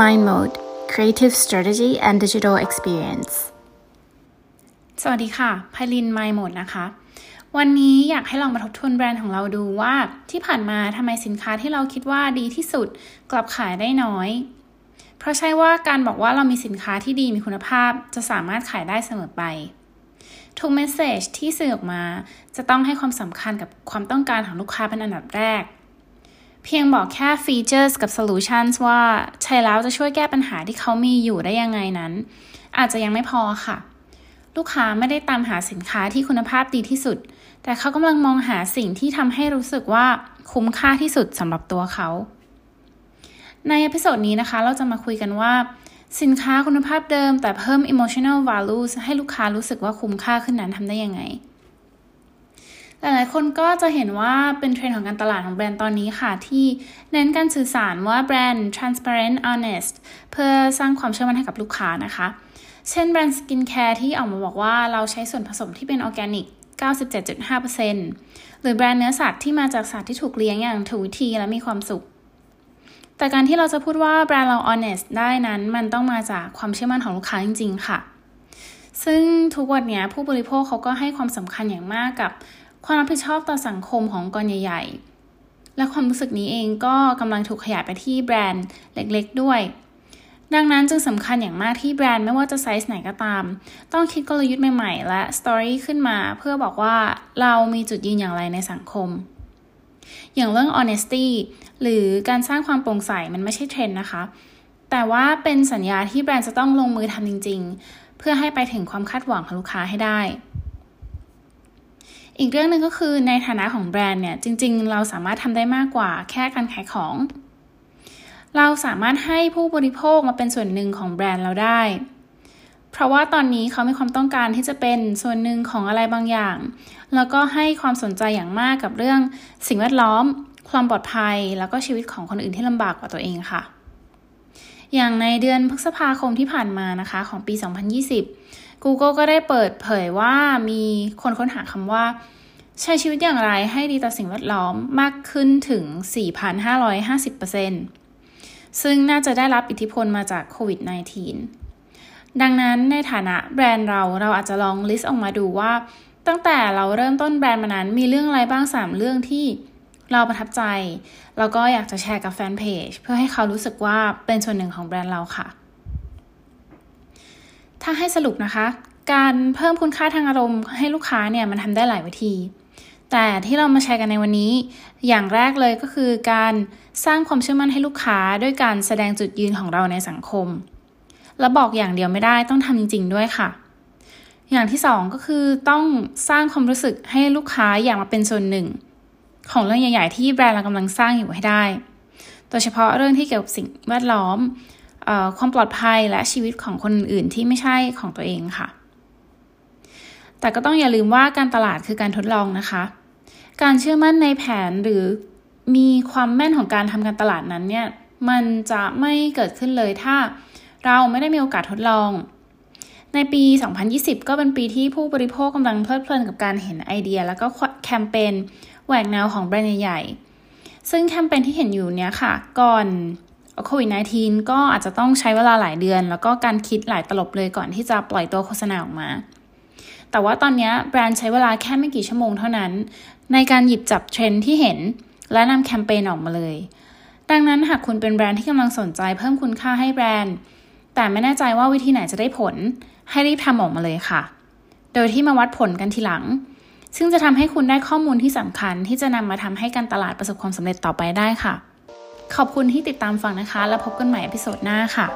Mind Mode Creative Strategy and Digital Experience สวัสดีค่ะไพลิน Mind Mode นะคะ วันนี้อยากให้ลองมาทบทวนแบรนด์ของเราดูว่าที่ผ่านมาทำไมสินค้าที่เราคิดว่าดีที่สุดกลับขายได้น้อย เพราะใช่ว่าการบอกว่าเรามีสินค้าที่ดีมีคุณภาพจะสามารถขายได้เสมอไปทุกเมสเซจที่สื่อออกมาจะต้องให้ความสำคัญกับความต้องการของลูกค้าเป็นอันดับแรก เพียงบอกแค่ feature กับ solution ว่าใช้แล้วจะช่วยแก้ปัญหาที่เขามีอยู่ได้ยังไงนั้น อาจจะยังไม่พอค่ะ ลูกค้าไม่ได้ตามหาสินค้าที่คุณภาพดีที่สุด แต่เขากำลังมองหาสิ่งที่ทำให้รู้สึกว่าคุ้มค่าที่สุดสำหรับตัวเขา ใน episode นี้นะคะ เราจะมาคุยกันว่า สินค้าคุณภาพเดิมแต่เพิ่ม emotional values ให้ลูกค้ารู้สึกว่าคุ้มค่าขึ้นนั้นทำได้ยังไง หลายๆคนก็จะเห็นว่าเป็นเทรนด์ของการตลาดของแบรนด์ตอนนี้ค่ะ ที่เน้นการสื่อสารว่าแบรนด์ transparent honest เพื่อสร้างความเชื่อมั่นให้กับลูกค้านะคะ เช่นแบรนด์ skincare ที่ออกมาบอกว่าเราใช้ส่วนผสมที่เป็นออร์แกนิก 97.5%หรือแบรนด์เนื้อสัตว์ที่มาจากสัตว์ที่ถูกเลี้ยงอย่างถูกวิธีและมีความสุข แต่การที่เราจะพูดว่าแบรนด์เรา honest ได้นั้น มันต้องมาจากความเชื่อมั่นของลูกค้าจริง ๆ ค่ะ ซึ่งทุกวันนี้ผู้บริโภคเขาก็ให้ความสำคัญอย่างมากกับ ความรับผิดชอบต่อสังคมของกรใหญ่ ๆ และความรู้สึกนี้เองก็กำลังถูกขยายไปที่แบรนด์เล็กๆ ด้วย ดังนั้นจึงสำคัญอย่างมากที่แบรนด์ไม่ว่าจะไซส์ไหนก็ตาม ต้องคิดกลยุทธ์ใหม่ๆ และสตอรี่ขึ้นมาเพื่อบอกว่าเรามีจุดยืนอย่างไรในสังคม อย่างเรื่อง honesty หรือการสร้างความโปร่งใสมันไม่ใช่เทรนด์นะคะ แต่ว่าเป็นสัญญาที่แบรนด์จะต้องลงมือทำจริง ๆ เพื่อให้ไปถึงความคาดหวังของลูกค้าให้ได้ อีกเรื่องหนึ่งก็คือในฐานะของแบรนด์เนี่ย จริง ๆ เราสามารถทำได้มากกว่าแค่การขายของ เราสามารถให้ผู้บริโภคมาเป็นส่วนหนึ่งของแบรนด์เราได้ เพราะว่าตอนนี้เขามีความต้องการที่จะเป็นส่วนหนึ่งของอะไรบางอย่าง แล้วก็ให้ความสนใจอย่างมากกับเรื่องสิ่งแวดล้อม ความปลอดภัย แล้วก็ชีวิตของคนอื่นที่ลำบากกว่าตัวเองค่ะอย่างในเดือนพฤษภาคมที่ผ่านมานะคะ ของปี 2020 Google ก็ได้เปิดเผยว่ามีคนค้นหาคำว่า ใช้ชีวิตอย่างไรให้ดีต่อสิ่งแวดล้อมมากขึ้นถึง 4,550%ซึ่งน่าจะได้รับอิทธิพลมาจากโควิด -19 ดังนั้นในฐานะแบรนด์เราเราอาจจะลองลิสต์ออกมาดูว่า ตั้งแต่เราเริ่มต้นแบรนด์มานั้นมีเรื่องอะไรบ้าง 3 เรื่องที่เราประทับใจ แล้วก็อยากจะแชร์กับแฟนเพจเพื่อให้เขารู้สึกว่าเป็นส่วนหนึ่งของแบรนด์เราค่ะ ถ้าให้สรุปนะคะ การเพิ่มคุณค่าทางอารมณ์ให้ลูกค้าเนี่ยมันทำได้หลายวิธี แต่ที่เรามาแชร์กันในวันนี้ อย่างแรกเลยก็คือการสร้างความเชื่อมั่นให้ลูกค้าด้วยการแสดงจุดยืนของเราในสังคม และบอกอย่างเดียวไม่ได้ต้องทำจริง ๆ ด้วยค่ะ อย่างที่สองก็คือต้องสร้างความรู้สึกให้ลูกค้าอยากมาเป็นส่วนหนึ่ง ของเรื่องใหญ่ ๆ ที่แบรนด์เรากำลังสร้างอยู่ให้ได้ โดยเฉพาะเรื่องที่เกี่ยวกับสิ่งแวดล้อม ความปลอดภัยและชีวิตของคนอื่นที่ไม่ใช่ของตัวเองค่ะ แต่ก็ต้องอย่าลืมว่าการตลาดคือการทดลองนะคะ การเชื่อมั่นในแผนหรือมีความแม่นของการทำการตลาดนั้นเนี่ยมันจะไม่เกิดขึ้นเลยถ้าเราไม่ได้มีโอกาสทดลอง ในปี 2020 ก็เป็นปีที่ผู้บริโภคกำลังเพลิดเพลินกับการเห็นไอเดีย แล้วก็แคมเปญแหวกแนวของแบรนด์ใหญ่ๆซึ่งแคมเปญที่เห็นอยู่เนี้ยค่ะ ก่อน โควิด -19 ก็อาจจะต้องใช้เวลาหลายเดือน แล้วก็การคิดหลายตลบเลยก่อนที่จะปล่อยตัวโฆษณาออกมา แต่ว่าตอนนี้แบรนด์ใช้เวลาแค่ไม่กี่ชั่วโมงเท่านั้น ในการหยิบจับเทรนด์ที่เห็น และนำแคมเปญออกมาเลย ดังนั้นหากคุณเป็นแบรนด์ที่กำลังสนใจเพิ่มคุณค่าให้แบรนด์ แต่ไม่แน่ใจว่าวิธีไหนจะได้ผล ให้รีบทำออกมาเลยค่ะ โดยที่มาวัดผลกันทีหลัง ซึ่งจะทำให้คุณได้ข้อมูลที่สำคัญที่จะนำมาทำให้การตลาดประสบความสำเร็จต่อไปได้ค่ะ ขอบคุณที่ติดตามฟังนะคะ แล้วพบกันใหม่ episode หน้าค่ะ